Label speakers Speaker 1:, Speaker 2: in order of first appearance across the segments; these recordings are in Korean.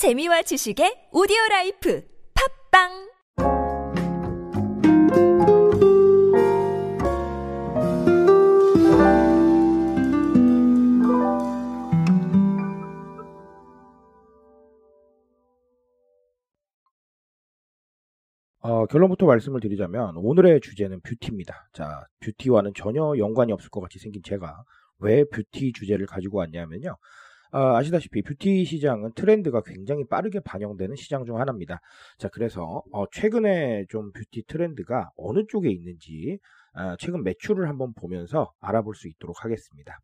Speaker 1: 재미와 지식의 오디오 life 팟빵
Speaker 2: 어, 결론부터 말씀을 드리자면 오늘의 주제는 beauty입니다. 자, beauty와는 전혀 연관이 없을 것 같이 생긴 제가 왜 뷰티 주제를 가지고 왔냐면요. 아, 아시다시피 뷰티 시장은 트렌드가 굉장히 빠르게 반영되는 시장 중 하나입니다. 자, 그래서 어, 최근에 좀 뷰티 트렌드가 어느 쪽에 있는지 아, 최근 매출을 한번 보면서 알아볼 수 있도록 하겠습니다.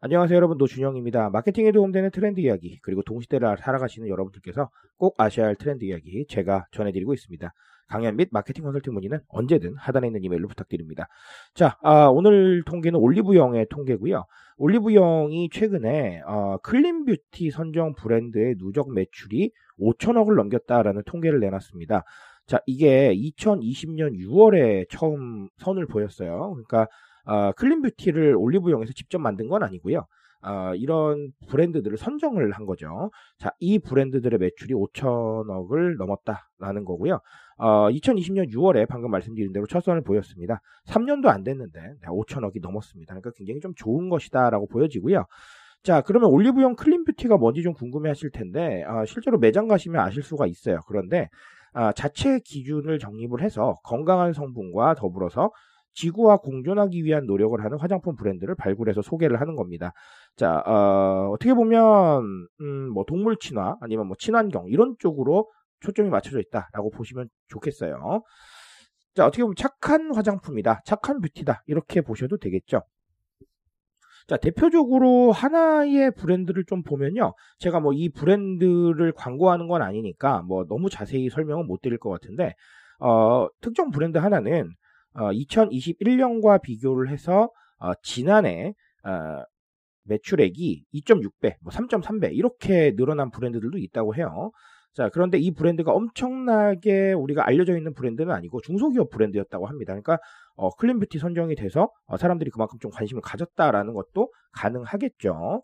Speaker 2: 안녕하세요 여러분 노준영입니다. 마케팅에 도움되는 트렌드 이야기 그리고 동시대를 살아가시는 여러분들께서 꼭 아셔야 할 트렌드 이야기 제가 전해드리고 있습니다. 강연 및 마케팅 컨설팅 문의는 언제든 하단에 있는 이메일로 부탁드립니다. 자 아, 오늘 통계는 올리브영의 통계고요. 올리브영이 최근에 어, clean beauty 선정 브랜드의 누적 매출이 5천억을 넘겼다라는 통계를 내놨습니다. 자 이게 2020년 6월에 처음 선을 보였어요. 그러니까 어, clean beauty를 올리브영에서 직접 만든 건 아니고요. 어, 이런 브랜드들을 선정을 한 거죠. 자, 이 브랜드들의 매출이 5천억을 넘었다라는 거고요. 어, 2020년 6월에 방금 말씀드린 대로 첫 선을 보였습니다. 3년도 안 됐는데 5천억이 넘었습니다. 그러니까 굉장히 좀 좋은 것이다라고 보여지고요. 자, 그러면 올리브영 clean beauty가 뭔지 좀 궁금해 하실 텐데, 어, 실제로 매장 가시면 아실 수가 있어요. 그런데, 아, 자체 기준을 정립을 해서 건강한 성분과 더불어서 지구와 공존하기 위한 노력을 하는 화장품 브랜드를 발굴해서 소개를 하는 겁니다. 자, 어떻게 보면, 음, 뭐, 동물 친화, 아니면 뭐, 친환경, 이런 쪽으로 초점이 맞춰져 있다라고 보시면 좋겠어요. 자, 어떻게 보면 착한 화장품이다, 착한 뷰티다, 이렇게 보셔도 되겠죠. 자, 대표적으로 하나의 브랜드를 좀 보면요. 제가 뭐 이 브랜드를 광고하는 건 아니니까 뭐 너무 자세히 설명은 못 드릴 것 같은데, 어, 특정 브랜드 하나는 어, 2021년과 비교를 해서 어, 지난해 어, 매출액이 2.6배, 뭐 3.3배 이렇게 늘어난 브랜드들도 있다고 해요. 자, 그런데 이 브랜드가 엄청나게 우리가 알려져 있는 브랜드는 아니고 중소기업 브랜드였다고 합니다. 그러니까 어, clean beauty 선정이 돼서 어, 사람들이 그만큼 좀 관심을 가졌다라는 것도 가능하겠죠.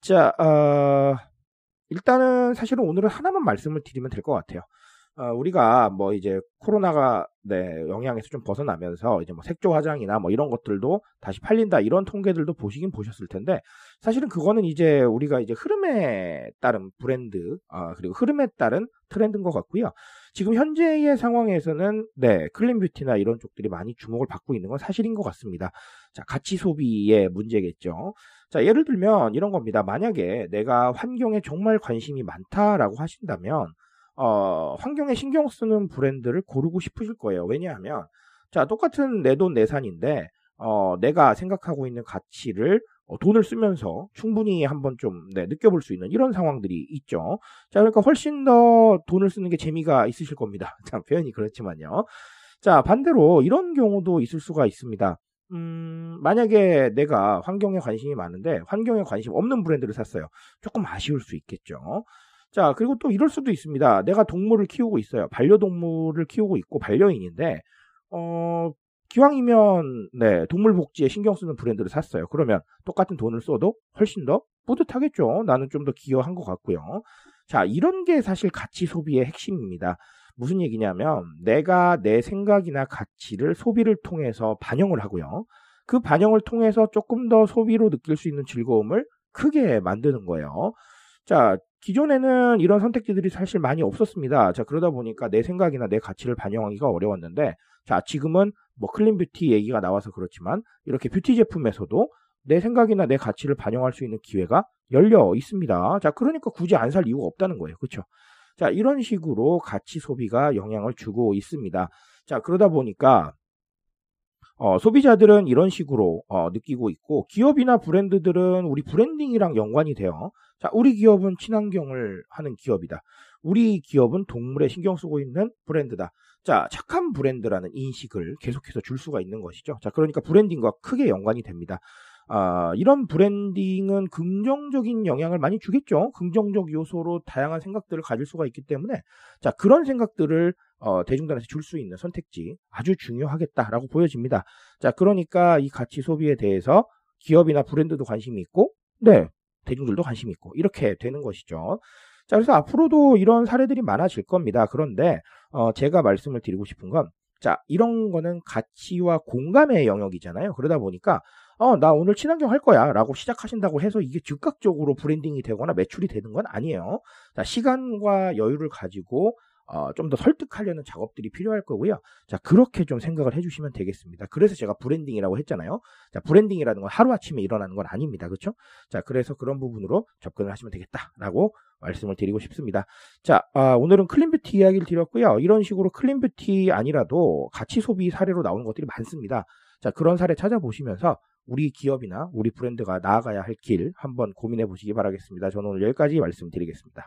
Speaker 2: 자, 어, 일단은 사실은 오늘은 하나만 말씀을 드리면 될 것 같아요. 어, 우리가 뭐 이제 코로나가 네, 영향에서 좀 벗어나면서 이제 뭐 색조 화장이나 뭐 이런 것들도 다시 팔린다 이런 통계들도 보시긴 보셨을 텐데 사실은 그거는 이제 우리가 이제 흐름에 따른 브랜드 어, 그리고 흐름에 따른 트렌드인 것 같고요. 지금 현재의 상황에서는 네 clean beauty나 이런 쪽들이 많이 주목을 받고 있는 건 사실인 것 같습니다. 자 가치 소비의 문제겠죠. 자 예를 들면 이런 겁니다. 만약에 내가 환경에 정말 관심이 많다라고 하신다면 어, 환경에 신경 쓰는 브랜드를 고르고 싶으실 거예요. 왜냐하면, 자, 똑같은 내돈내산인데, 어, 내가 생각하고 있는 가치를 어, 돈을 쓰면서 충분히 한번 좀 네, 느껴볼 수 있는 이런 상황들이 있죠. 자, 그러니까 훨씬 더 돈을 쓰는 게 재미가 있으실 겁니다. 참, 표현이 그렇지만요. 자, 반대로 이런 경우도 있을 수가 있습니다. 음, 만약에 내가 환경에 관심이 많은데 환경에 관심 없는 브랜드를 샀어요. 조금 아쉬울 수 있겠죠. 자, 그리고 또 이럴 수도 있습니다. 내가 동물을 키우고 있어요. 반려동물을 키우고 있고 반려인인데, 어, 기왕이면, 네, 동물 복지에 신경 쓰는 브랜드를 샀어요. 그러면 똑같은 돈을 써도 훨씬 더 뿌듯하겠죠. 나는 좀 더 기여한 것 같고요. 자, 이런 게 사실 가치 소비의 핵심입니다. 무슨 얘기냐면, 내가 내 생각이나 가치를 소비를 통해서 반영을 하고요. 그 반영을 통해서 조금 더 소비로 느낄 수 있는 즐거움을 크게 만드는 거예요. 자, 기존에는 이런 선택지들이 사실 많이 없었습니다. 자, 그러다 보니까 내 생각이나 내 가치를 반영하기가 어려웠는데, 자, 지금은 뭐 clean beauty 얘기가 나와서 그렇지만, 이렇게 뷰티 제품에서도 내 생각이나 내 가치를 반영할 수 있는 기회가 열려 있습니다. 자, 그러니까 굳이 안 살 이유가 없다는 거예요. 그렇죠? 자, 이런 식으로 가치 소비가 영향을 주고 있습니다. 자, 그러다 보니까 어, 소비자들은 이런 식으로 어, 느끼고 있고 기업이나 브랜드들은 우리 branding이랑 연관이 돼요. 자, 우리 기업은 친환경을 하는 기업이다. 우리 기업은 동물에 신경 쓰고 있는 브랜드다. 자, 착한 브랜드라는 인식을 계속해서 줄 수가 있는 것이죠. 자, 그러니까 브랜딩과 크게 연관이 됩니다. 아, 이런 브랜딩은 긍정적인 영향을 많이 주겠죠. 긍정적 요소로 다양한 생각들을 가질 수가 있기 때문에 자 그런 생각들을 어, 대중들한테 줄 수 있는 선택지 아주 중요하겠다라고 보여집니다. 자 그러니까 이 가치 소비에 대해서 기업이나 브랜드도 관심이 있고 네 대중들도 관심이 있고 이렇게 되는 것이죠. 자, 그래서 앞으로도 이런 사례들이 많아질 겁니다. 그런데 어, 제가 말씀을 드리고 싶은 건 자, 이런 거는 가치와 공감의 영역이잖아요. 그러다 보니까 어, 나 오늘 친환경 할 거야 라고 시작하신다고 해서 이게 즉각적으로 branding이 되거나 매출이 되는 건 아니에요. 자, 시간과 여유를 가지고 어, 좀 더 설득하려는 작업들이 필요할 거고요. 자, 그렇게 좀 생각을 해주시면 되겠습니다. 그래서 제가 branding이라고 했잖아요. 자, branding이라는 건 하루아침에 일어나는 건 아닙니다. 그렇죠? 자, 그래서 그런 부분으로 접근을 하시면 되겠다라고 말씀을 드리고 싶습니다. 자, 아, 오늘은 clean beauty 이야기를 드렸고요. 이런 식으로 clean beauty 아니라도 가치 소비 사례로 나오는 것들이 많습니다. 자, 그런 사례 찾아보시면서 우리 기업이나 우리 브랜드가 나아가야 할 길 한번 고민해 보시기 바라겠습니다. 저는 오늘 여기까지 말씀드리겠습니다.